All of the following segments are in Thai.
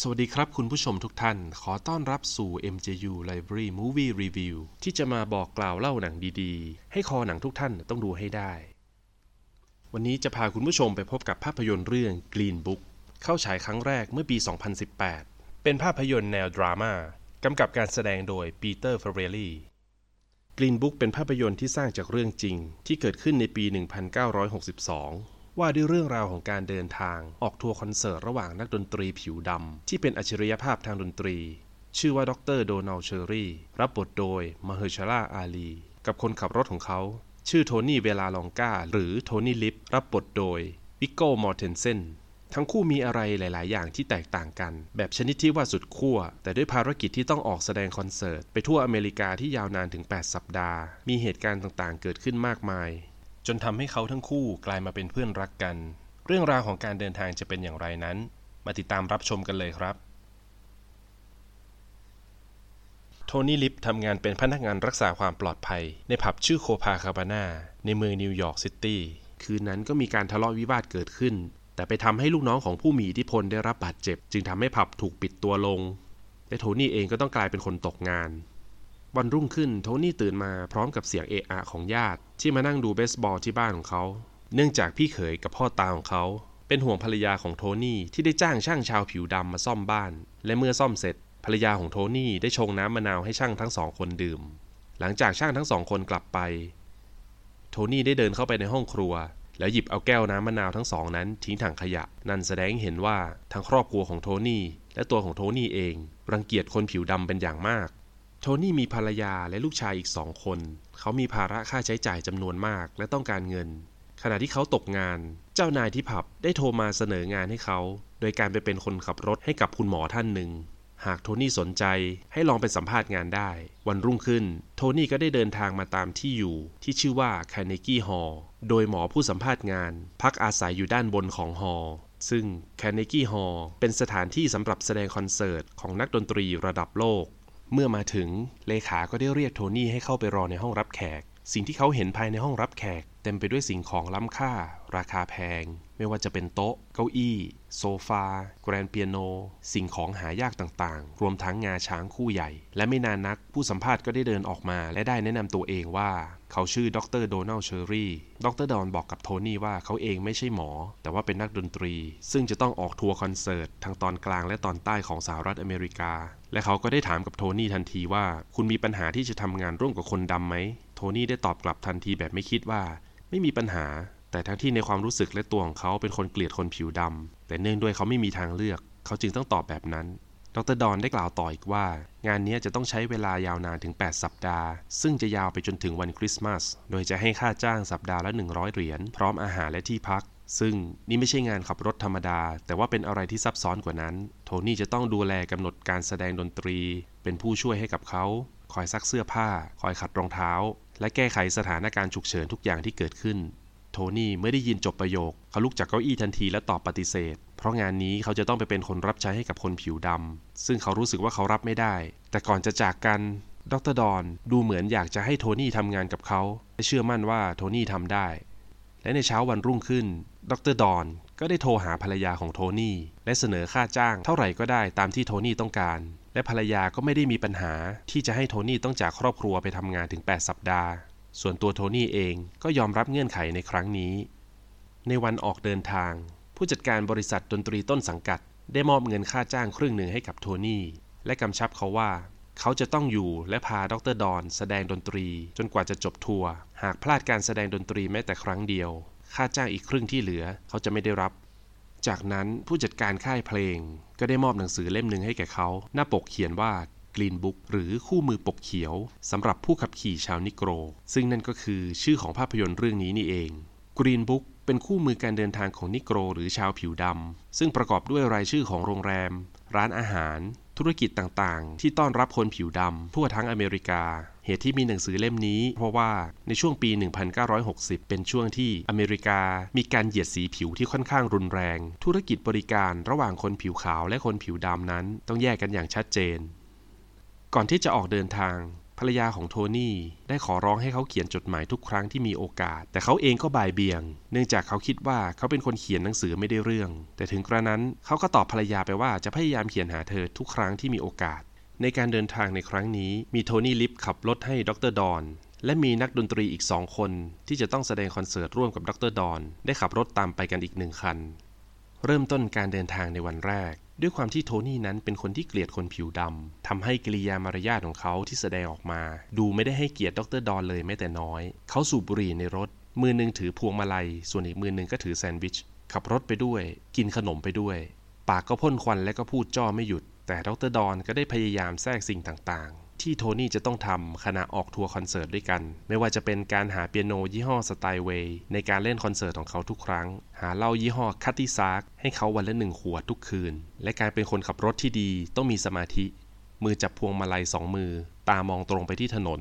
สวัสดีครับคุณผู้ชมทุกท่าน ขอต้อนรับสู่ MJU Library Movie Review ที่จะมาบอกกล่าวเล่าหนังดีๆ ให้คอหนังทุกท่านต้องดูให้ได้ วันนี้จะพาคุณผู้ชมไปพบกับภาพยนตร์เรื่อง Green Book เข้าฉายครั้งแรกเมื่อปี 2018 เป็นภาพยนตร์แนวดราม่ากำกับการแสดงโดยปีเตอร์เฟเรลลี่ Green Book เป็นภาพยนตร์ที่สร้างจากเรื่องจริง ที่เกิดขึ้นในปี 1962 ว่าด้วยเรื่องราวของการเดินทางออกทัวร์คอนเสิร์ตระหว่างนักดนตรีผิวดำ ที่เป็นอัจฉริยภาพทางดนตรี ชื่อว่าดรโดนัลด์เชอร์ลีย์ รับบทโดยมาเฮอร์ชาลาอาลี กับคนขับรถของเขา ชื่อโทนี่วัลเลลองกาหรือโทนี่ลิปรับบทโดยวิกโก้มอร์เทนเซนทั้งคู่มีอะไรหลาย ๆ อย่างที่แตกต่างกัน แบบชนิดที่ว่าสุดขั้ว แต่ด้วยภารกิจที่ต้องออกแสดงคอนเสิร์ต ไปทั่วอเมริกาที่ยาวนานถึง 8 สัปดาห์ มีเหตุการณ์ต่าง ๆ เกิดขึ้นมากมาย จนทำให้เขาทั้งคู่กลายมาเป็นเพื่อนรักกัน เรื่องราวของการเดินทางจะเป็นอย่างไรนั้น มาติดตามรับชมกันเลยครับโทนี่ลิปทำงานเป็นพนักงานรักษาความปลอดภัย ในผับชื่อโคพาคาบานาในเมืองนิวยอร์กซิตี้คืนนั้นก็มีการทะเลาะวิวาทเกิดขึ้น แต่ไปทำให้ลูกน้องของผู้มีอิทธิพลได้รับบาดเจ็บ จึงทำให้ผับถูกปิดตัวลง และโทนี่เองก็ต้องกลายเป็นคนตกงาน วันรุ่งขึ้นโทนี่ตื่นมาพร้อมกับเสียงเอะอะของญาติ ที่มานั่งดูเบสบอลที่บ้านของเขา เนื่องจากพี่เขยกับพ่อตาของเขา เป็นห่วงภรรยาของโทนี่ที่ได้จ้างช่างชาวผิวดำมาซ่อมบ้าน และเมื่อซ่อมเสร็จ ภรรยาของโทนี่ได้ชงน้ำมะนาวให้ช่างทั้งสองคนดื่ม หลังจากช่างทั้งสองคนกลับไป โทนี่ได้เดินเข้าไปในห้องครัว แล้วหยิบเอาแก้วน้ำมะนาวทั้งสองนั้นทิ้งถังขยะ นั่นแสดงให้เห็นว่าทั้งครอบครัวของโทนี่และตัวของโทนี่เอง รังเกียจคนผิวดำเป็นอย่างมาก โทนี่มีภรรยาและลูกชายอีกสองคน เขามีภาระค่าใช้จ่ายจำนวนมากและต้องการเงิน ขณะที่เขาตกงาน เจ้านายที่ผับได้โทรมาเสนองานให้เขา โดยการไปเป็นคนขับรถให้กับคุณหมอท่านหนึ่ง หากโทนี่สนใจให้ลองไปสัมภาษณ์งานได้ วันรุ่งขึ้น โทนี่ก็ได้เดินทางมาตามที่อยู่ ที่ชื่อว่าคาเนกี้ฮอลโดยหมอผู้สัมภาษณ์งาน พักอาศัยอยู่ด้านบนของฮอลซึ่งคาเนกี้ฮอลเป็นสถานที่สำหรับแสดงคอนเสิร์ตของนักดนตรีระดับโลก เมื่อมาถึงเลขาก็ได้เรียกโทนี่ให้เข้าไปรอในห้องรับแขก สิ่งที่เขาเห็นภายในห้องรับแขก เต็มไปด้วยสิ่งของล้ำค่า ราคาแพง ไม่ว่าจะเป็นโต๊ะ เก้าอี้ โซฟา แกรนเปียโน สิ่งของหายากต่างๆ รวมทั้งงาช้างคู่ใหญ่ และไม่นานนักผู้สัมภาษณ์ก็ได้เดินออกมา และได้แนะนำตัวเองว่า เขาชื่อดรโดนัลด์เชอร์ลีย์ ดรดอนบอกกับโทนี่ว่าเขาเองไม่ใช่หมอ แต่ว่าเป็นนักดนตรี ซึ่งจะต้องออกทัวร์คอนเสิร์ตทางตอนกลางและตอนใต้ของสหรัฐอเมริกา และเขาก็ได้ถามกับโทนี่ทันทีว่า คุณมีปัญหาที่จะทำงานร่วมกับคนดำไหม โทนี่ได้ตอบกลับทันทีแบบไม่คิดว่า ไม่มีปัญหา แต่ทั้งที่ในความรู้สึกและตัวของเขาเป็นคนเกลียดคนผิวดำแต่เนื่องด้วยเขาไม่มีทางเลือก เขาจึงต้องตอบแบบนั้น ดรดอนได้กล่าวต่ออีกว่า งานนี้จะต้องใช้เวลายาวนานถึง 8 สัปดาห์ ซึ่งจะยาวไปจนถึงวันคริสต์มาส โดยจะให้ค่าจ้างสัปดาห์ละ 100 เหรียญพร้อมอาหารและที่พักซึ่งนี่ไม่ใช่งานขับรถธรรมดา แต่ว่าเป็นอะไรที่ซับซ้อนกว่านั้น โทนี่จะต้องดูแลกำหนดการแสดงดนตรี เป็นผู้ช่วยให้กับเขา คอยซักเสื้อผ้า คอยขัดรองเท้า และแก้ไขสถานการณ์ฉุกเฉินทุกอย่างที่เกิดขึ้น โทนี่เมื่อได้ยินจบประโยค เขาลุกจากเก้าอี้ทันทีและตอบปฏิเสธ เพราะงานนี้เขาจะต้องไปเป็นคนรับใช้ให้กับคนผิวดำซึ่งเขารู้สึกว่าเขารับไม่ได้ แต่ก่อนจะจากกันดรดอนดูเหมือนอยากจะให้โทนี่ทำงานกับเขาและเชื่อมั่นว่าโทนี่ทำได้ และในเช้าวันรุ่งขึ้น ดรดอนก็ได้โทรหาภรรยาของโทนี่และเสนอค่าจ้างเท่าไหร่ก็ได้ตามที่โทนี่ต้องการ และภรรยาก็ไม่ได้มีปัญหาที่จะให้โทนี่ต้องจากครอบครัวไปทำงานถึง 8 สัปดาห์ ส่วนตัวโทนี่เองก็ยอมรับเงื่อนไขในครั้งนี้ ในวันออกเดินทาง ผู้จัดการบริษัทดนตรีต้นสังกัด ได้มอบเงินค่าจ้างครึ่งหนึ่งให้กับโทนี่ และกำชับเขาว่า เขาจะต้องอยู่และพาดรดอนแสดงดนตรี จนกว่าจะจบทัวร์หากพลาดการแสดงดนตรีแม้แต่ครั้งเดียว ค่าจ้างอีกครึ่งที่เหลือ เขาจะไม่ได้รับ จากนั้นผู้จัดการค่ายเพลง ก็ได้มอบหนังสือเล่มหนึ่งให้แก่เขา หน้าปกเขียนว่า Green Book หรือคู่มือปกเขียวสำหรับผู้ขับขี่ชาวนิโกร ซึ่งนั่นก็คือชื่อของภาพยนตร์เรื่องนี้นี่เอง Green Book เป็นคู่มือการเดินทางของนิโกรหรือชาวผิวดำ ซึ่งประกอบด้วยรายชื่อของโรงแรม ร้านอาหาร ธุรกิจต่างๆ ที่ต้อนรับคนผิวดำทั่วทั้งอเมริกา เหตุที่มีหนังสือเล่มนี้ เพราะว่าในช่วงปี 1960 เป็นช่วงที่อเมริกา มีการเหยียดสีผิวที่ค่อนข้างรุนแรง ธุรกิจบริการระหว่างคนผิวขาวและคนผิวดำนั้น ต้องแยกกันอย่างชัดเจน ก่อนที่จะออกเดินทาง ภรรยาของโทนี่ได้ขอร้องให้เขาเขียนจดหมายทุกครั้งที่มีโอกาส แต่เขาเองก็บ่ายเบี่ยง เนื่องจากเขาคิดว่าเขาเป็นคนเขียนหนังสือไม่ได้เรื่อง แต่ถึงกระนั้นเขาก็ตอบภรรยาไปว่าจะพยายามเขียนหาเธอทุกครั้งที่มีโอกาส ในการเดินทางในครั้งนี้มีโทนี่ลิฟขับรถให้ดรดอนและมีนักดนตรีอีกสองคนที่จะต้องแสดงคอนเสิร์ตร่วมกับดรดอนได้ขับรถตามไปกันอีกหนึ่งคัน เริ่มต้นการเดินทางในวันแรก ด้วยความที่โทนี่นั้นเป็นคนที่เกลียดคนผิวดำทำให้กิริยามารยาทของเขาที่แสดงออกมา ดูไม่ได้ให้เกียรติดรดอนเลยแม้แต่น้อย เขาสูบบุหรี่ในรถ มือหนึ่งถือพวงมาลัย ส่วนอีกมือหนึ่งก็ถือแซนด์วิช ขับรถไปด้วย กินขนมไปด้วย ปากก็พ่นควันและก็พูดจ้อไม่หยุด แต่ดรดอนก็ได้พยายามแทรกสิ่งต่าง ที่โทนี่จะต้องทำขณะออกทัวร์คอนเสิร์ตด้วยกัน ไม่ว่าจะเป็นการหาเปียโนยี่ห้อสไตน์เวย์ในการเล่นคอนเสิร์ตของเขาทุกครั้ง หาเหล้ายี่ห้อคัตติซาร์กให้เขาวันละหนึ่งขวดทุกคืน และการเป็นคนขับรถที่ดีต้องมีสมาธิ มือจับพวงมาลัยสองมือ ตามองตรงไปที่ถนน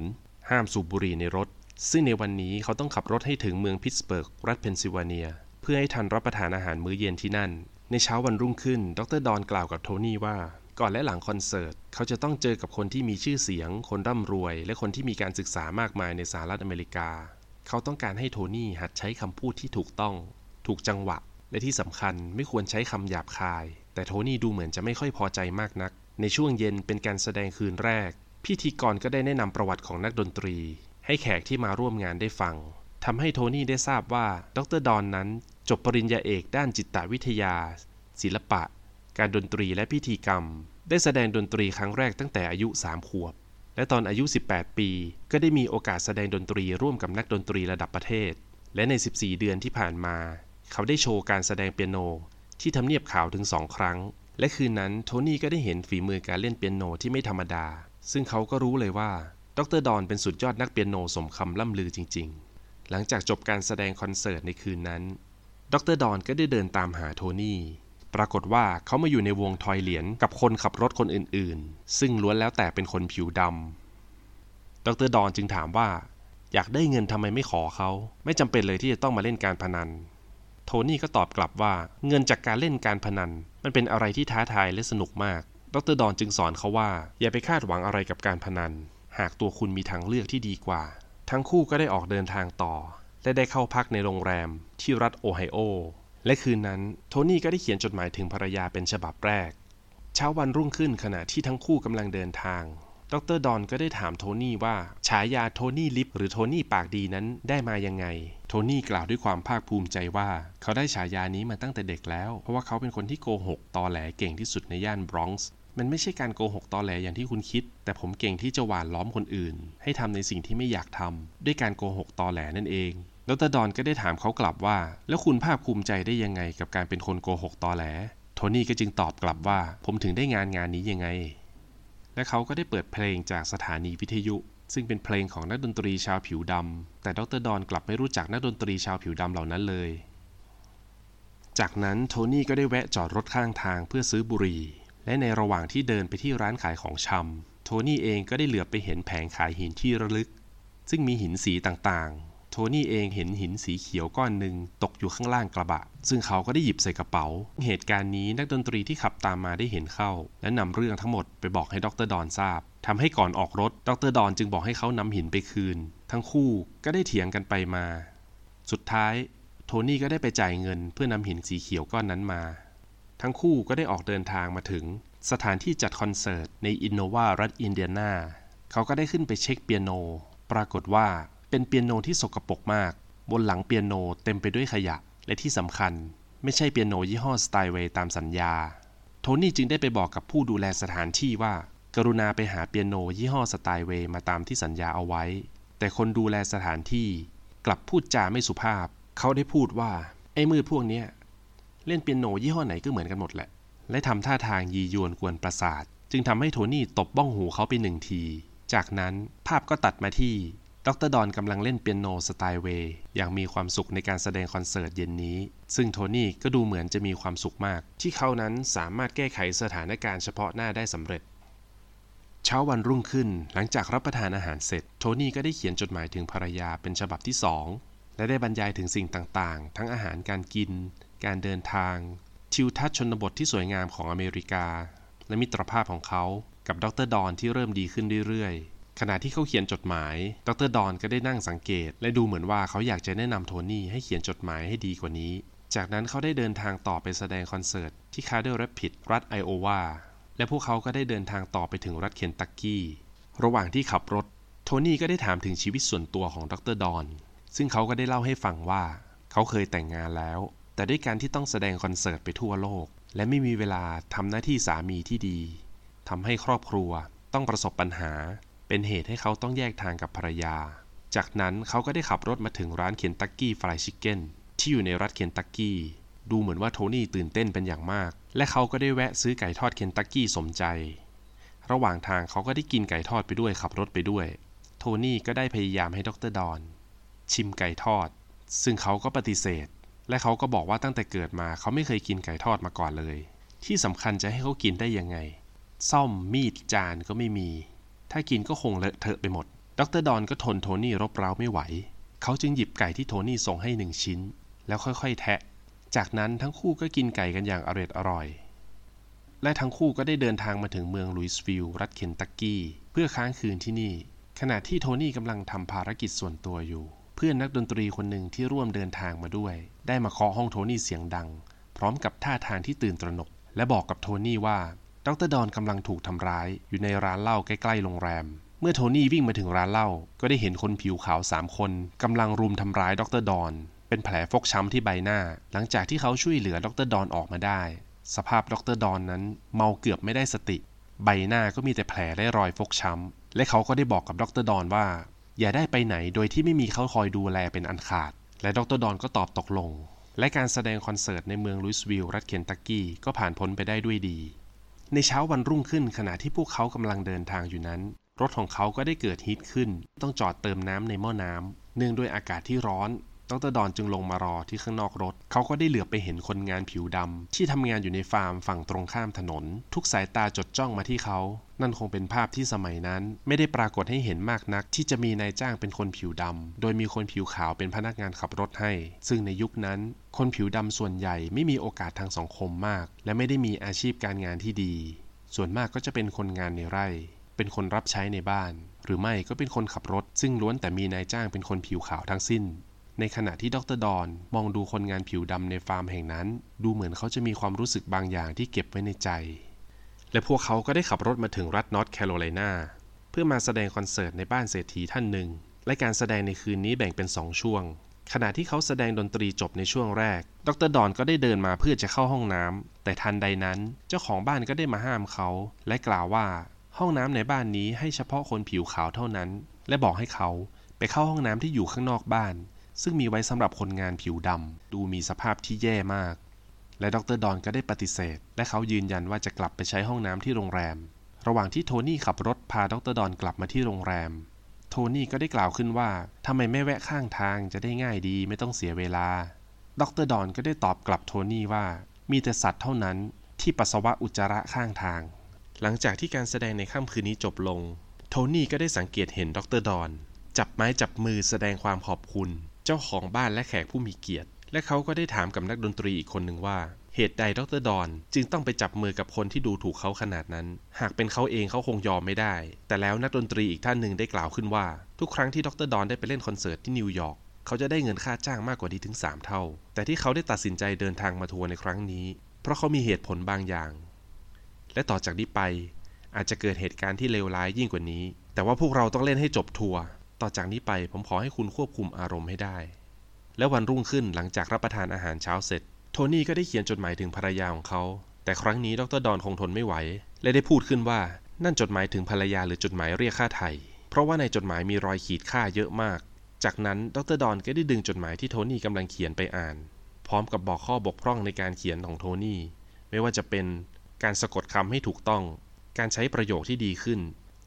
ห้ามสูบบุหรี่ในรถ ซึ่งในวันนี้เขาต้องขับรถให้ถึงเมืองพิตสเบิร์กรัฐเพนซิลเวเนีย เพื่อให้ทันรับประทานอาหารมื้อเย็นที่นั่น ในเช้าวันรุ่งขึ้น ดรดอนกล่าวกับโทนี่ว่า ก่อนและหลังคอนเสิร์ต เขาจะต้องเจอกับคนที่มีชื่อเสียง คนร่ำรวย และคนที่มีการศึกษามากมายในสหรัฐอเมริกา เขาต้องการให้โทนี่หัดใช้คำพูดที่ถูกต้อง ถูกจังหวะ และที่สำคัญไม่ควรใช้คำหยาบคาย แต่โทนี่ดูเหมือนจะไม่ค่อยพอใจมากนัก ในช่วงเย็นเป็นการแสดงคืนแรก พิธีกรก็ได้แนะนำประวัติของนักดนตรี ให้แขกที่มาร่วมงานได้ฟังทำให้โทนี่ได้ทราบว่าดรดอนนั้นจบปริญญาเอกด้านจิตวิทยา ศิลปะ การดนตรีและพิธีกรรม ได้แสดงดนตรีครั้งแรกตั้งแต่อายุ 3 ขวบ และตอนอายุ 18 ปี ก็ได้มีโอกาสแสดงดนตรีร่วมกับนักดนตรีระดับประเทศ และใน 14 เดือนที่ผ่านมา เขาได้โชว์การแสดงเปียโน ที่ทำเนียบขาวถึงสองครั้ง และคืนนั้นโทนี่ก็ได้เห็นฝีมือการเล่นเปียโนที่ไม่ธรรมดา ซึ่งเขาก็รู้เลยว่าดรดอนเป็นสุดยอดนักเปียโนสมคำล่ำลือจริง ๆ หลังจากจบการแสดงคอนเสิร์ตในคืนนั้น ดรดอนก็ได้เดินตามหาโทนี่ ปรากฏว่าเขามาอยู่ในวงทอยเหรียญกับคนขับรถคนอื่นๆ ซึ่งล้วนแล้วแต่เป็นคนผิวดำดรดอนจึงถามว่า อยากได้เงินทำไมไม่ขอเขา ไม่จำเป็นเลยที่จะต้องมาเล่นการพนัน โทนี่ก็ตอบกลับว่าเงินจากการเล่นการพนัน มันเป็นอะไรที่ท้าทายและสนุกมาก ดรดอนจึงสอนเขาว่า อย่าไปคาดหวังอะไรกับการพนัน หากตัวคุณมีทางเลือกที่ดีกว่า ทั้งคู่ก็ได้ออกเดินทางต่อ และได้เข้าพักในโรงแรมที่รัฐโอไฮโอ และคืนนั้นโทนี่ก็ได้เขียนจดหมายถึงภรรยาเป็นฉบับแรก เช้าวันรุ่งขึ้นขณะที่ทั้งคู่กำลังเดินทาง ดรดอนก็ได้ถามโทนี่ว่าฉายาโทนี่ลิปหรือโทนี่ปากดีนั้นได้มายังไง โทนี่กล่าวด้วยความภาคภูมิใจว่า เขาได้ฉายานี้มาตั้งแต่เด็กแล้ว เพราะว่าเขาเป็นคนที่โกหกตอแหลเก่งที่สุดในย่านบรอนซ์มันไม่ใช่การโกหกตอแหลอย่างที่คุณคิด แต่ผมเก่งที่จะหวานล้อมคนอื่น ให้ทำในสิ่งที่ไม่อยากทำด้วยการโกหกตอแหลนั่นเอง ดรดอนก็ได้ถามเขากลับว่า แล้วคุณภาคภูมิใจได้ยังไงกับการเป็นคนโกหกตอแหล โทนี่ก็จึงตอบกลับว่า ผมถึงได้งานงานนี้ยังไง และเขาก็ได้เปิดเพลงจากสถานีวิทยุ ซึ่งเป็นเพลงของนักดนตรีชาวผิวดำแต่ดรดอนกลับไม่รู้จักนักดนตรีชาวผิวดำเหล่านั้นเลย จากนั้นโทนี่ก็ได้แวะจอดรถข้างทางเพื่อซื้อบุหรี่ และในระหว่างที่เดินไปที่ร้านขายของชำโทนี่เองก็ได้เหลือบไปเห็นแผงขายหินที่ระลึก ซึ่งมีหินสีต่างๆ โทนี่เองเห็นหินสีเขียวก้อนหนึ่งตกอยู่ข้างล่างกระบะ ซึ่งเขาก็ได้หยิบใส่กระเป๋า เหตุการณ์นี้นักดนตรีที่ขับตามมาได้เห็นเข้า และนำเรื่องทั้งหมดไปบอกให้ดรดอนทราบทำให้ก่อนออกรถ ดรดอนจึงบอกให้เขานำหินไปคืน ทั้งคู่ก็ได้เถียงกันไปมา สุดท้าย โทนี่ก็ได้ไปจ่ายเงินเพื่อนำหินสีเขียวก้อนนั้นมา ทั้งคู่ก็ได้ออกเดินทางมาถึง สถานที่จัดคอนเสิร์ตในอินโนวารัฐอินเดียนาเขาก็ได้ขึ้นไปเช็คเปียโน ปรากฏว่า เป็นเปียโนที่สกปรกมาก บนหลังเปียโนเต็มไปด้วยขยะ และที่สำคัญ ไม่ใช่เปียโนยี่ห้อสไตล์เวย์ตามสัญญา โทนี่จึงได้ไปบอกกับผู้ดูแลสถานที่ว่า กรุณาไปหาเปียโนยี่ห้อสไตล์เวย์มาตามที่สัญญาเอาไว้ แต่คนดูแลสถานที่ กลับพูดจาไม่สุภาพ เขาได้พูดว่า ไอ้มือพวกเนี้ยเล่นเปียโนยี่ห้อไหนก็เหมือนกันหมดแหละ และทำท่าทางยียวนกวนประสาท จึงทำให้โทนี่ตบบ้องหูเขาไปหนึ่งที จากนั้นภาพก็ตัดมาที่ ดรดอนกำลังเล่นเปียโนสไตล์เวย์อย่างมีความสุขในการแสดงคอนเสิร์ตเย็นนี้ ซึ่งโทนี่ก็ดูเหมือนจะมีความสุขมาก ที่เขานั้นสามารถแก้ไขสถานการณ์เฉพาะหน้าได้สำเร็จ เช้าวันรุ่งขึ้นหลังจากรับประทานอาหารเสร็จ โทนี่ก็ได้เขียนจดหมายถึงภรรยาเป็นฉบับที่สองและได้บรรยายถึงสิ่งต่างๆ ทั้งอาหารการกิน การเดินทาง ทิวทัศน์ชนบทที่สวยงามของอเมริกา และมิตรภาพของเขา กับดรดอนที่เริ่มดีขึ้นเรื่อยๆ ขณะที่เขาเขียนจดหมาย ดรดอนก็ได้นั่งสังเกต และดูเหมือนว่าเขาอยากจะแนะนำโทนี่ให้เขียนจดหมายให้ดีกว่านี้ จากนั้นเขาได้เดินทางต่อไปแสดงคอนเสิร์ตที่ซีดาร์แรปิดรัฐไอโอวา และพวกเขาก็ได้เดินทางต่อไปถึงรัฐเคนตักกี้ ระหว่างที่ขับรถ โทนี่ก็ได้ถามถึงชีวิตส่วนตัวของดรดอน ซึ่งเขาก็ได้เล่าให้ฟังว่า เขาเคยแต่งงานแล้ว แต่ด้วยการที่ต้องแสดงคอนเสิร์ตไปทั่วโลก และไม่มีเวลาทำหน้าที่สามีที่ดีทำให้ครอบครัวต้องประสบปัญหา เป็นเหตุให้เขาต้องแยกทางกับภรรยา จากนั้นเขาก็ได้ขับรถมาถึงร้านเคนตักกี้ฟรายชิคเก้นที่อยู่ในรัฐเคนตักกี้ดูเหมือนว่าโทนี่ตื่นเต้นเป็นอย่างมาก และเขาก็ได้แวะซื้อไก่ทอดเคนตักกี้สมใจ ระหว่างทางเขาก็ได้กินไก่ทอดไปด้วยขับรถไปด้วย โทนี่ก็ได้พยายามให้ดรดอน ชิมไก่ทอด ซึ่งเขาก็ปฏิเสธ และเขาก็บอกว่าตั้งแต่เกิดมาเขาไม่เคยกินไก่ทอดมาก่อนเลย ที่สำคัญจะให้เขากินได้ยังไง ซ่อมมีดจานก็ไม่มี ถ้ากินก็คงเลอะเทอะไปหมด ดรดอนก็ทนโทนี่รบเร้าไม่ไหว เขาจึงหยิบไก่ที่โทนี่ส่งให้หนึ่งชิ้น แล้วค่อยๆ แทะ จากนั้นทั้งคู่ก็กินไก่กันอย่างอร่อยอร่อย และทั้งคู่ก็ได้เดินทางมาถึงเมืองลุยส์วิลล์รัฐเคนตักกี้ เพื่อค้างคืนที่นี่ ขณะที่โทนี่กำลังทำภารกิจส่วนตัวอยู่ เพื่อนนักดนตรีคนหนึ่งที่ร่วมเดินทางมาด้วย ได้มาเคาะห้องโทนี่เสียงดัง พร้อมกับท่าทางที่ตื่นตระหนก และบอกกับโทนี่ว่า ดรดอนกำลังถูกทำร้ายอยู่ในร้านเหล้าใกล้ๆโรงแรม เมื่อโทนี่วิ่งมาถึงร้านเหล้าก็ได้เห็นคนผิวขาวสามคนกำลังรุมทำร้ายดรดอนเป็นแผลฟกช้ำที่ใบหน้า หลังจากที่เขาช่วยเหลือดรดอนออกมาได้ สภาพดรดอนนั้นเมาเกือบไม่ได้สติ ใบหน้าก็มีแต่แผลและรอยฟกช้ำและเขาก็ได้บอกกับดรดอนว่า อย่าได้ไปไหนโดยที่ไม่มีเขาคอยดูแลเป็นอันขาด และดรดอนก็ตอบตกลง และการแสดงคอนเสิร์ตในเมืองลุยส์วิลล์รัฐเคนตักกี้ก็ผ่านพ้นไปได้ด้วยดี ในเช้าวันรุ่งขึ้นขณะที่พวกเขากำลังเดินทางอยู่นั้น รถของเขาก็ได้เกิดฮีทขึ้น ต้องจอดเติมน้ำในหม้อน้ำเนื่องด้วยอากาศที่ร้อน ดรดอนจึงลงมารอที่ข้างนอกรถ เขาก็ได้เหลือบไปเห็นคนงานผิวดำที่ทำงานอยู่ในฟาร์มฝั่งตรงข้ามถนน ทุกสายตาจดจ้องมาที่เขา นั่นคงเป็นภาพที่สมัยนั้น ไม่ได้ปรากฏให้เห็นมากนัก ที่จะมีนายจ้างเป็นคนผิวดำโดยมีคนผิวขาวเป็นพนักงานขับรถให้ ซึ่งในยุคนั้น คนผิวดำส่วนใหญ่ไม่มีโอกาสทางสังคมมาก และไม่ได้มีอาชีพการงานที่ดี ส่วนมากก็จะเป็นคนงานในไร่ เป็นคนรับใช้ในบ้านหรือไม่ก็เป็นคนขับรถ ซึ่งล้วนแต่มีนายจ้างเป็นคนผิวขาวทั้งสิ้น ในขณะที่ดรดอนมองดูคนงานผิวดำในฟาร์มแห่งนั้น ดูเหมือนเขาจะมีความรู้สึกบางอย่างที่เก็บไว้ในใจ และพวกเขาก็ได้ขับรถมาถึงรัฐนอร์ทแคโรไลนาเพื่อมาแสดงคอนเสิร์ตในบ้านเศรษฐีท่านหนึ่ง และการแสดงในคืนนี้แบ่งเป็นสองช่วง ขณะที่เขาแสดงดนตรีจบในช่วงแรก ดรดอนก็ได้เดินมาเพื่อจะเข้าห้องน้ำแต่ทันใดนั้น เจ้าของบ้านก็ได้มาห้ามเขา และกล่าวว่า ห้องน้ำในบ้านนี้ให้เฉพาะคนผิวขาวเท่านั้น และบอกให้เขาไปเข้าห้องน้ำที่อยู่ข้างนอกบ้าน ซึ่งมีไว้สำหรับคนงานผิวดำดูมีสภาพที่แย่มาก และดรดอนก็ได้ปฏิเสธ และเขายืนยันว่าจะกลับไปใช้ห้องน้ำที่โรงแรม ระหว่างที่โทนี่ขับรถพาดรดอนกลับมาที่โรงแรม โทนี่ก็ได้กล่าวขึ้นว่าทำไมไม่แวะข้างทางจะได้ง่ายดีไม่ต้องเสียเวลา ดรดอนก็ได้ตอบกลับโทนี่ว่า มีแต่สัตว์เท่านั้นที่ปัสสาวะอุจจาระข้างทาง หลังจากที่การแสดงในค่ำคืนนี้จบลง โทนี่ก็ได้สังเกตเห็นดรดอนจับไม้จับมือแสดงความขอบคุณ เจ้าของบ้านและแขกผู้มีเกียรติ และเขาก็ได้ถามกับนักดนตรีอีกคนหนึ่งว่า เหตุใดดรดอนจึงต้องไปจับมือกับคนที่ดูถูกเขาขนาดนั้น หากเป็นเขาเองเขาคงยอมไม่ได้ แต่แล้วนักดนตรีอีกท่านหนึ่งได้กล่าวขึ้นว่า ทุกครั้งที่ดรดอนได้ไปเล่นคอนเสิร์ตที่นิวยอร์กเขาจะได้เงินค่าจ้างมากกว่านี้ถึง 3 เท่า แต่ที่เขาได้ตัดสินใจเดินทางมาทัวร์ในครั้งนี้ เพราะเขามีเหตุผลบางอย่าง และต่อจากนี้ไป อาจจะเกิดเหตุการณ์ที่เลวร้ายยิ่งกว่านี้ แต่ว่าพวกเราต้องเล่นให้จบทัวร์ ต่อจากนี้ไปผมขอให้คุณควบคุมอารมณ์ให้ได้ และวันรุ่งขึ้นหลังจากรับประทานอาหารเช้าเสร็จ โทนี่ก็ได้เขียนจดหมายถึงภรรยาของเขา แต่ครั้งนี้ดรดอนคงทนไม่ไหว และได้พูดขึ้นว่านั่นจดหมายถึงภรรยาหรือจดหมายเรียกค่าไถ่เพราะว่าในจดหมายมีรอยขีดค่าเยอะมาก จากนั้นดรดอนก็ได้ดึงจดหมายที่โทนี่กำลังเขียนไปอ่าน พร้อมกับบอกข้อบกพร่องในการเขียนของโทนี่ ไม่ว่าจะเป็นการสะกดคำให้ถูกต้อง การใช้ประโยคที่ดีขึ้น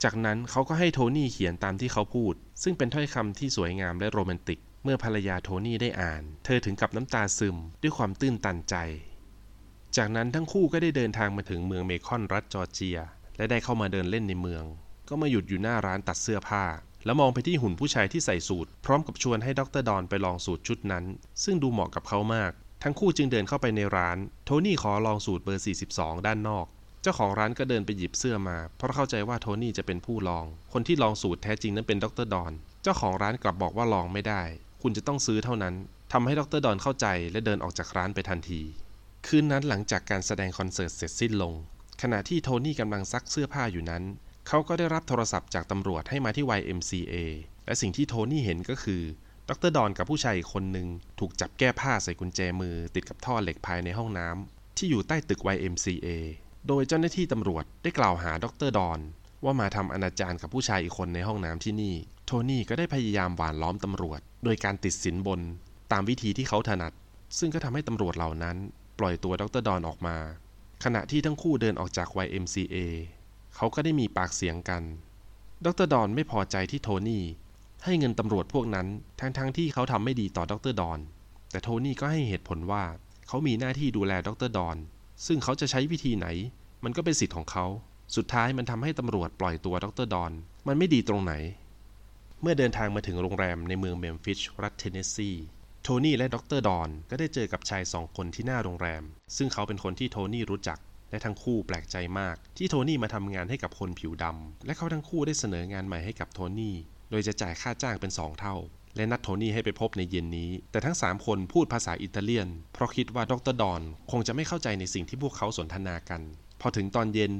จากนั้นเขาก็ให้โทนี่เขียนตามที่เขาพูด ซึ่งเป็นถ้อยคำที่สวยงามและโรแมนติก เมื่อภรรยาโทนี่ได้อ่าน เธอถึงกับน้ำตาซึมด้วยความตื้นตันใจ จากนั้นทั้งคู่ก็ได้เดินทางมาถึงเมืองเมคอนรัฐจอร์เจีย และได้เข้ามาเดินเล่นในเมือง ก็มาหยุดอยู่หน้าร้านตัดเสื้อผ้า แล้วมองไปที่หุ่นผู้ชายที่ใส่สูทพร้อมกับชวนให้ดรดอนไปลองสูทชุดนั้น ซึ่งดูเหมาะกับเขามาก ทั้งคู่จึงเดินเข้าไปในร้าน โทนี่ขอลองสูทเบอร์ 42 ด้านนอก จ้าของร้านก็เดินไปหยิบเสื้อมา เพราะเข้าใจว่าโทนี่จะเป็นผู้ลอง คนที่ลองสูทแท้จริงนั้นเป็นดรดอน เจ้าของร้านกลับบอกว่าลองไม่ได้ คุณจะต้องซื้อเท่านั้นทำให้ดรดอนเข้าใจและเดินออกจากร้านไปทันที คืนนั้นหลังจากการแสดงคอนเสิร์ตเสร็จสิ้นลง ขณะที่โทนี่กำลังซักเสื้อผ้าอยู่นั้น เขาก็ได้รับโทรศัพท์จากตำรวจให้มาที่ YMCA และสิ่งที่โทนี่เห็นก็คือดรดอนกับผู้ชายอีกคนหนึ่งถูกจับแก้ผ้าใส่กุญแจมือ ติดกับท่อเหล็กภายในห้องน้ำที่อยู่ใต้ตึก YMCA โดยเจ้าหน้าที่ตำรวจได้กล่าวหาดรดอน ว่ามาทำอนาจารกับผู้ชายอีกคนในห้องน้ำที่นี่ โทนี่ก็ได้พยายามหวานล้อมตำรวจ โดยการติดสินบน ตามวิธีที่เขาถนัด ซึ่งก็ทำให้ตำรวจเหล่านั้น ปล่อยตัวดรดอนออกมา ขณะที่ทั้งคู่เดินออกจาก YMCA เขาก็ได้มีปากเสียงกัน ดรดอนไม่พอใจที่โทนี่ให้เงินตำรวจพวกนั้นทั้งๆทที่เขาทำไม่ดีต่อดรดอน แต่โทนี่ก็ให้เหตุผลว่า เขามีหน้าที่ดูแลดรดอน ซึ่งเขาจะใช้วิธีไหน มันก็เป็นสิทธิ์ของเขา สุดท้ายมันทำให้ตำรวจปล่อยตัวดรดอน มันไม่ดีตรงไหน เมื่อเดินทางมาถึงโรงแรมในเมืองเมมฟิสรัฐเทนเนสซีโทนี่และดรดอนก็ได้เจอกับชายสองคนที่หน้าโรงแรม ซึ่งเขาเป็นคนที่โทนี่รู้จัก และทั้งคู่แปลกใจมาก ที่โทนี่มาทำงานให้กับคนผิวดำและเขาทั้งคู่ได้เสนองานใหม่ให้กับโทนี่ โดยจะจ่ายค่าจ้างเป็นสองเท่า และนัดโทนี่ให้ไปพบในเย็นนี้ แต่ทั้ง 3 คนพูดภาษาอิตาเลียน เพราะคิดว่าดรดอนคงจะไม่เข้าใจในสิ่งที่พวกเขาสนทนากัน พอถึงตอนเย็น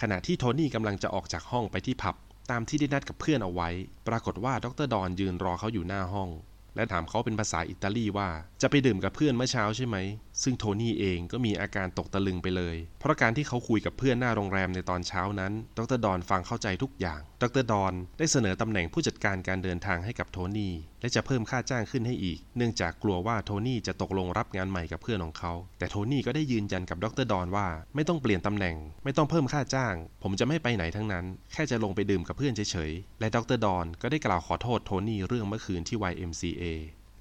ขณะที่โทนี่กำลังจะออกจากห้องไปที่ผับ ตามที่ได้นัดกับเพื่อนเอาไว้ ปรากฏว่าดรดอนยืนรอเขาอยู่หน้าห้อง และถามเขาเป็นภาษาอิตาลีว่าจะไปดื่มกับเพื่อนเมื่อเช้าใช่ไหม ซึ่งโทนี่เองก็มีอาการตกตะลึงไปเลย เพราะการที่เขาคุยกับเพื่อนหน้าโรงแรมในตอนเช้านั้น ดรดอนฟังเข้าใจทุกอย่าง ดรดอนได้เสนอตำแหน่งผู้จัดการการเดินทางให้กับโทนี่ และจะเพิ่มค่าจ้างขึ้นให้อีก เนื่องจากกลัวว่าโทนี่จะตกลงรับงานใหม่กับเพื่อนของเขา แต่โทนี่ก็ได้ยืนยันกับดรดอนว่า ไม่ต้องเปลี่ยนตำแหน่ง ไม่ต้องเพิ่มค่าจ้าง ผมจะไม่ไปไหนทั้งนั้น แค่จะลงไปดื่มกับเพื่อนเฉยๆ และดรดอนก็ได้กล่าวขอโทษโทนี่เรื่องเมื่อคืนที่ YMCA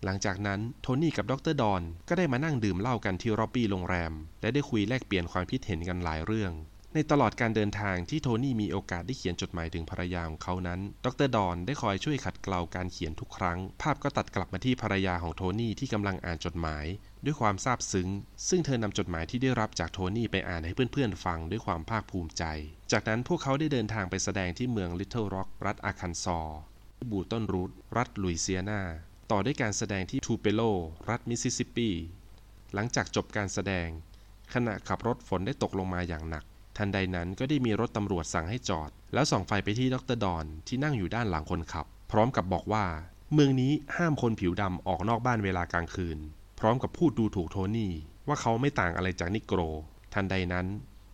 หลังจากนั้นโทนี่กับดรดอนก็ได้มานั่งดื่มเหล้ากันที่ร็อบบี้โรงแรม และได้คุยแลกเปลี่ยนความคิดเห็นกันหลายเรื่อง ในตลอดการเดินทางที่โทนี่มีโอกาสได้เขียนจดหมายถึงภรรยาของเขานั้น ดรดอนได้คอยช่วยขัดเกลาการเขียนทุกครั้ง ภาพก็ตัดกลับมาที่ภรรยาของโทนี่ที่กำลังอ่านจดหมาย ด้วยความซาบซึ้ง ซึ่งเธอนำจดหมายที่ได้รับจากโทนี่ไปอ่านให้เพื่อนๆฟังด้วยความภาคภูมิใจ จากนั้นพวกเขาได้เดินทางไปแสดงที่เมืองลิตเทิลร็อกรัฐอาร์คันซอแบตันรูชรัฐลุยเซียนา ต่อด้วยการแสดงที่ทูเปโล รัฐมิสซิสซิปปี หลังจากจบการแสดง ขณะขับรถฝนได้ตกลงมาอย่างหนัก ทันใดนั้นก็ได้มีรถตำรวจสั่งให้จอด แล้วส่องไฟไปที่ดรดอนที่นั่งอยู่ด้านหลังคนขับ พร้อมกับบอกว่า เมืองนี้ห้ามคนผิวดำออกนอกบ้านเวลากลางคืน พร้อมกับพูดดูถูกโทนี่ว่าเขาไม่ต่างอะไรจากนิโกร ทันใดนั้น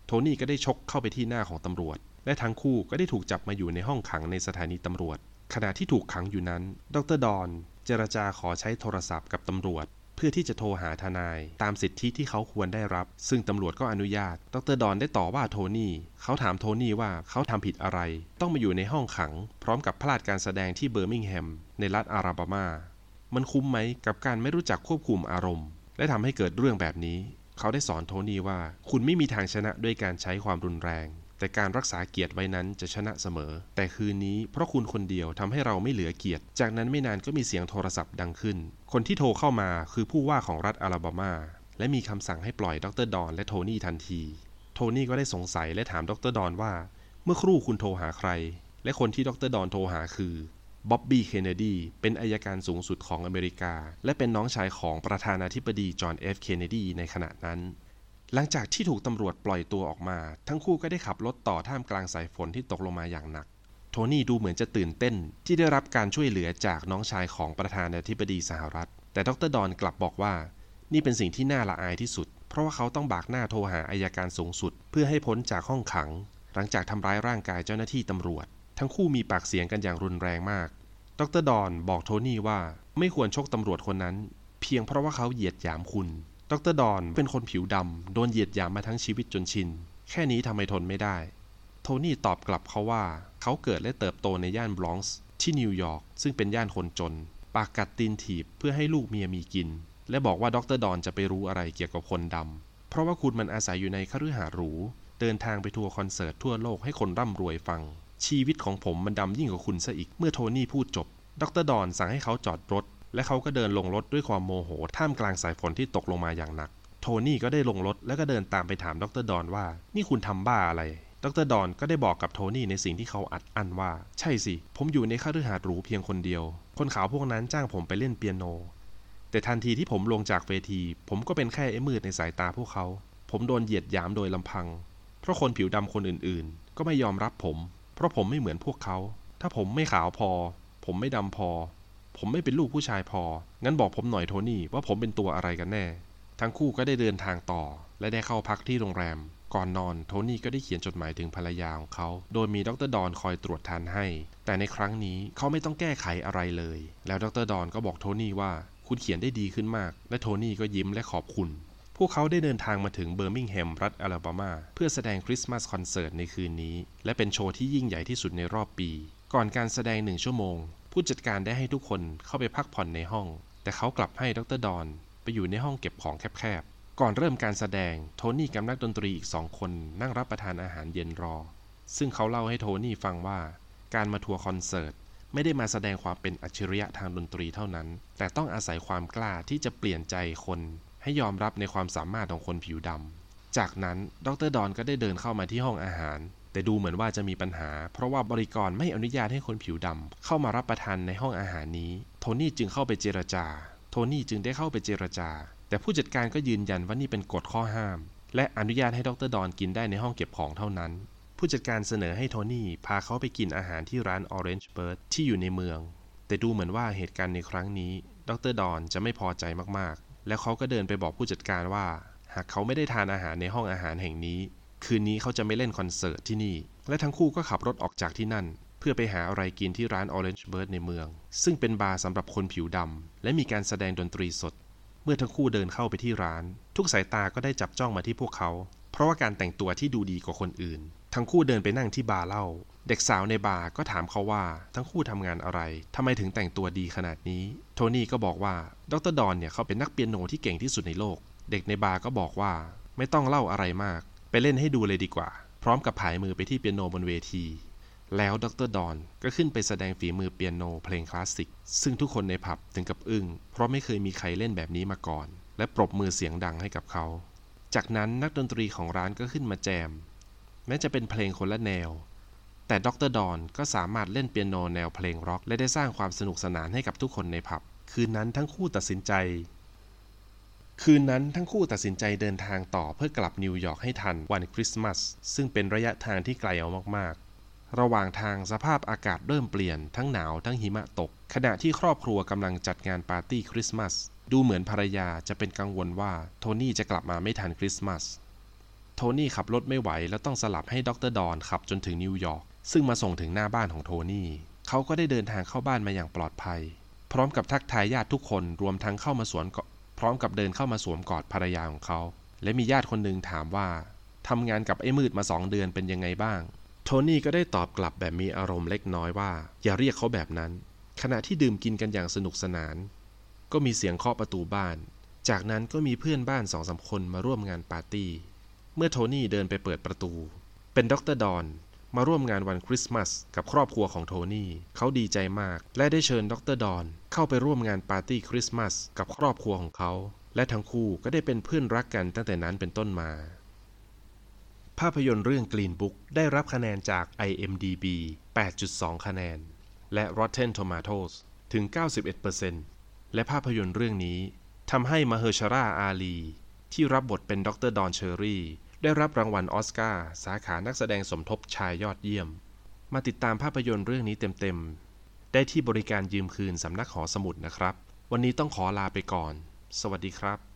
โทนี่ก็ได้ชกเข้าไปที่หน้าของตำรวจ และทั้งคู่ก็ได้ถูกจับมาอยู่ในห้องขังในสถานีตำรวจ ขณะที่ถูกขังอยู่นั้น ดรดอน เจรจาขอใช้โทรศัพท์กับตำรวจ เพื่อที่จะโทรหาทนาย ตามสิทธิที่เขาควรได้รับ ซึ่งตำรวจก็อนุญาต ดรดอนได้ต่อว่าโทนี่ เขาถามโทนี่ว่าเขาทำผิดอะไร ต้องมาอยู่ในห้องขัง พร้อมกับพลาดการแสดงที่เบอร์มิงแฮม ในรัฐอาราบามา มันคุ้มไหมกับการไม่รู้จักควบคุมอารมณ์ และทำให้เกิดเรื่องแบบนี้ เขาได้สอนโทนี่ว่า คุณไม่มีทางชนะด้วยการใช้ความรุนแรง แต่การรักษาเกียรติไว้นั้นจะชนะเสมอ แต่คืนนี้เพราะคุณคนเดียวทำให้เราไม่เหลือเกียรติ จากนั้นไม่นานก็มีเสียงโทรศัพท์ดังขึ้น คนที่โทรเข้ามาคือผู้ว่าของรัฐอาลาบามา และมีคำสั่งให้ปล่อยดรดอนและโทนี่ทันที โทนี่ก็ได้สงสัยและถามดรดอนว่า เมื่อครู่คุณโทรหาใคร และคนที่ดรดอนโทรหาคือบ๊อบบี้ เคนเนดี เป็นอายการสูงสุดของอเมริกา และเป็นน้องชายของประธานาธิบดีจอห์นเอฟ เคนเนดีในขณะนั้น หลังจากที่ถูกตำรวจปล่อยตัวออกมา ทั้งคู่ก็ได้ขับรถต่อท่ามกลางสายฝนที่ตกลงมาอย่างหนัก โทนี่ดูเหมือนจะตื่นเต้น ที่ได้รับการช่วยเหลือจากน้องชายของประธานาธิบดีสหรัฐ แต่ดรดอนกลับบอกว่า นี่เป็นสิ่งที่น่าละอายที่สุด เพราะว่าเขาต้องบากหน้าโทรหาอัยการสูงสุด เพื่อให้พ้นจากห้องขัง หลังจากทำร้ายร่างกายเจ้าหน้าที่ตำรวจ ทั้งคู่มีปากเสียงกันอย่างรุนแรงมาก ดรดอนบอกโทนี่ว่าไม่ควรชกตำรวจคนนั้น เพียงเพราะว่าเขาเหยียดหยามคุณ ดรดอนเป็นคนผิวดำโดนเหยียดหยามมาทั้งชีวิตจนชิน แค่นี้ทำไมทนไม่ได้ โทนี่ตอบกลับเขาว่า เขาเกิดและเติบโตในย่านบรอนซ์ที่นิวยอร์กซึ่งเป็นย่านคนจน ปากกัดตีนถีบเพื่อให้ลูกเมียมีกิน และบอกว่าดรดอนจะไปรู้อะไรเกี่ยวกับคนดำเพราะว่าคุณมันอาศัยอยู่ในคฤหาสน์หรูเดินทางไปทัวร์คอนเสิร์ตทั่วโลกให้คนร่ำรวยฟัง ชีวิตของผมมันดำยิ่งกว่าคุณซะอีกเมื่อโทนี่พูดจบ ดรดอนสั่งให้เขาจอดรถ และเขาก็เดินลงรถด้วยความโมโห ท่ามกลางสายฝนที่ตกลงมาอย่างหนัก โทนี่ก็ได้ลงรถแล้วก็เดินตามไปถามดรดอนว่า นี่คุณทำบ้าอะไร ดรดอนก็ได้บอกกับโทนี่ในสิ่งที่เขาอัดอั้นว่า ใช่สิ ผมอยู่ในคฤหาสน์หรูเพียงคนเดียว คนขาวพวกนั้นจ้างผมไปเล่นเปียโน แต่ทันทีที่ผมลงจากเวที ผมก็เป็นแค่ไอ้มืดในสายตาพวกเขา ผมโดนเหยียดหยามโดยลำพัง เพราะคนผิวดำคนอื่นๆ ก็ไม่ยอมรับผม เพราะผมไม่เหมือนพวกเขา ถ้าผมไม่ขาวพอ ผมไม่ดำพอ ผมไม่เป็นลูกผู้ชายพอ งั้นบอกผมหน่อยโทนี่ว่าผมเป็นตัวอะไรกันแน่ ทั้งคู่ก็ได้เดินทางต่อ และได้เข้าพักที่โรงแรม ก่อนนอนโทนี่ก็ได้เขียนจดหมายถึงภรรยาของเขา โดยมีดรดอนคอยตรวจทานให้ แต่ในครั้งนี้เขาไม่ต้องแก้ไขอะไรเลย แล้วดรดอนก็บอกโทนี่ว่าคุณเขียนได้ดีขึ้นมาก และโทนี่ก็ยิ้มและขอบคุณ พวกเขาได้เดินทางมาถึงเบอร์มิงแฮมรัฐอลาบามา เพื่อแสดงคริสต์มาสคอนเสิร์ตในคืนนี้ และเป็นโชว์ที่ยิ่งใหญ่ที่สุดในรอบปี ก่อนการแสดงหนึ่งชั่วโมง ผู้จัดการได้ให้ทุกคนเข้าไปพักผ่อนในห้อง แต่เขากลับให้ดรดอนไปอยู่ในห้องเก็บของแคบๆ ก่อนเริ่มการแสดงโทนี่กับนักดนตรีอีกสองคนนั่งรับประทานอาหารเย็นรอ ซึ่งเขาเล่าให้โทนี่ฟังว่า การมาทัวร์คอนเสิร์ตไม่ได้มาแสดงความเป็นอัจฉริยะทางดนตรีเท่านั้น แต่ต้องอาศัยความกล้าที่จะเปลี่ยนใจคน ให้ยอมรับในความสามารถของคนผิวดำจากนั้นดรดอนก็ได้เดินเข้ามาที่ห้องอาหาร แต่ดูเหมือนว่าจะมีปัญหา เพราะว่าบริกรไม่อนุญาตให้คนผิวดำเข้ามารับประทานในห้องอาหารนี้ โทนี่จึงเข้าไปเจรจา โทนี่จึงได้เข้าไปเจรจา แต่ผู้จัดการก็ยืนยันว่านี่เป็นกฎข้อห้าม และอนุญาตให้ดรดอนกินได้ในห้องเก็บของเท่านั้น ผู้จัดการเสนอให้โทนี่พาเขาไปกินอาหารที่ร้าน Orange Bird ที่อยู่ในเมือง แต่ดูเหมือนว่าเหตุการณ์ในครั้งนี้ ดรดอนจะไม่พอใจมากๆ แล้วเขาก็เดินไปบอกผู้จัดการว่า หากเขาไม่ได้ทานอาหารในห้องอาหารแห่งนี้ คืนนี้เขาจะไม่เล่นคอนเสิร์ตที่นี่ และทั้งคู่ก็ขับรถออกจากที่นั่น เพื่อไปหาอะไรกินที่ร้าน Orange Bird ในเมือง ซึ่งเป็นบาร์สำหรับคนผิวดำและมีการแสดงดนตรีสด เมื่อทั้งคู่เดินเข้าไปที่ร้าน ทุกสายตาก็ได้จับจ้องมาที่พวกเขา เพราะว่าการแต่งตัวที่ดูดีกว่าคนอื่น ทั้งคู่เดินไปนั่งที่บาร์เหล้าเด็กสาวในบาร์ก็ถามเขาว่าทั้งคู่ทำงานอะไรทำไมถึงแต่งตัวดีขนาดนี้ โทนี่ก็บอกว่าดรดอนเนี่ยเขาเป็นนักเปียโนที่เก่งที่สุดในโลก เด็กในบาร์ก็บอกว่า ไม่ต้องเล่าอะไรมาก เล่นให้ดูเลยดีกว่า พร้อมกับผายมือไปที่เปียโนบนเวที แล้วดรดอนก็ขึ้นไปแสดงฝีมือเปียโนเพลงคลาสสิก ซึ่งทุกคนในผับถึงกับอึ้ง เพราะไม่เคยมีใครเล่นแบบนี้มาก่อน และปรบมือเสียงดังให้กับเขา จากนั้นนักดนตรีของร้านก็ขึ้นมาแจม แม้จะเป็นเพลงคนละแนว แต่ดรดอนก็สามารถเล่นเปียโนแนวเพลงร็อก และได้สร้างความสนุกสนานให้กับทุกคนในผับ คืนนั้นทั้งคู่ตัดสินใจ คืนนั้นทั้งคู่ตัดสินใจเดินทางต่อเพื่อกลับนิวยอร์กให้ทันวันคริสต์มาสซึ่งเป็นระยะทางที่ไกลเอามากๆ ระหว่างทางสภาพอากาศเริ่มเปลี่ยนทั้งหนาวทั้งหิมะตก ขณะที่ครอบครัวกำลังจัดงานปาร์ตี้คริสต์มาสดูเหมือนภรรยาจะเป็นกังวลว่าโทนี่จะกลับมาไม่ทันคริสต์มาสโทนี่ขับรถไม่ไหวแล้วต้องสลับให้ดรดอนขับจนถึงนิวยอร์กซึ่งมาส่งถึงหน้าบ้านของโทนี่เขาก็ได้เดินทางเข้าบ้านมาอย่างปลอดภัย พร้อมกับทักทายญาติทุกคนรวมทั้งเข้ามาสวน พร้อมกับเดินเข้ามาสวมกอดภรรยาของเขา และมีญาติคนหนึ่งถามว่าทำงานกับไอ้มืดมาสองเดือนเป็นยังไงบ้าง โทนี่ก็ได้ตอบกลับแบบมีอารมณ์เล็กน้อยว่า อย่าเรียกเขาแบบนั้น ขณะที่ดื่มกินกันอย่างสนุกสนาน ก็มีเสียงเคาะประตูบ้าน จากนั้นก็มีเพื่อนบ้านสองสาคนมาร่วมงานปาร์ตี้ เมื่อโทนี่เดินไปเปิดประตู เป็นดรดอน มาร่วมงานวันคริสต์มาสกับครอบครัวของโทนี่ เขาดีใจมาก และได้เชิญดรดอนเข้าไปร่วมงานปาร์ตี้คริสต์มาสกับครอบครัวของเขา และทั้งคู่ก็ได้เป็นเพื่อนรักกันตั้งแต่นั้นเป็นต้นมา ภาพยนตร์เรื่อง Green Book ได้รับคะแนนจาก IMDb 8.2 คะแนน และ Rotten Tomatoes ถึง 91%และภาพยนตร์เรื่องนี้ทำให้มาเฮอร์ชาราอาลี ที่รับบทเป็นดรดอนเชอร์ลีย์ ได้รับรางวัลออสการ์สาขานักแสดงสมทบชายยอดเยี่ยม มาติดตามภาพยนตร์เรื่องนี้เต็มๆ ได้ที่บริการยืมคืนสำนักหอสมุดนะครับ วันนี้ต้องขอลาไปก่อน สวัสดีครับ